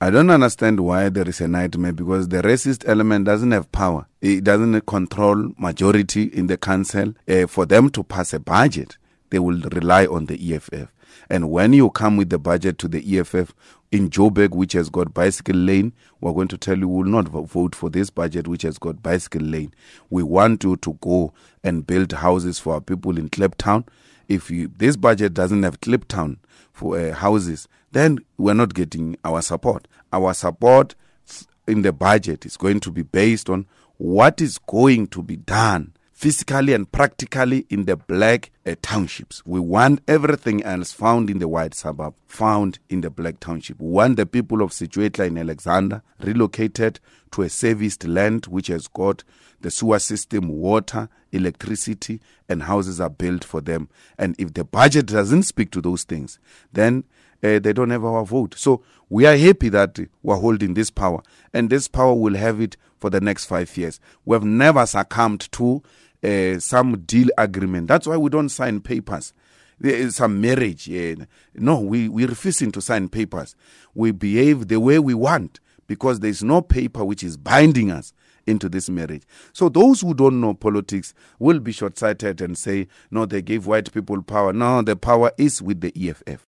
I don't understand why there is a nightmare because the racist element doesn't have power. It doesn't control majority in the council. Uh, for them to pass a budget, they will rely on the EFF. And when you come with the budget to the EFF in Joburg, which has got bicycle lane, we're going to tell you we will not vote for this budget, which has got bicycle lane. We want you to go and build houses for our people in Kliptown. If you, this budget doesn't have Kliptown for uh, houses, then we're not getting our support. Our support in the budget is going to be based on what is going to be done physically and practically in the black uh, townships. We want everything else found in the white suburb found in the black township. We want the people of Setswetla in Alexandra relocated to a serviced land which has got the sewer system, water, electricity, and houses are built for them. And if the budget doesn't speak to those things, then uh, they don't have our vote. So we are happy that we're holding this power, and this power will have it for the next five years. We have never succumbed to uh, some deal agreement. That's why we don't sign papers. There is some marriage. Yeah. No, we, we're refusing to sign papers. We behave the way we want because there's no paper which is binding us into this marriage. So those who don't know politics will be short sighted and say, no, they gave white people power. No, the power is with the EFF.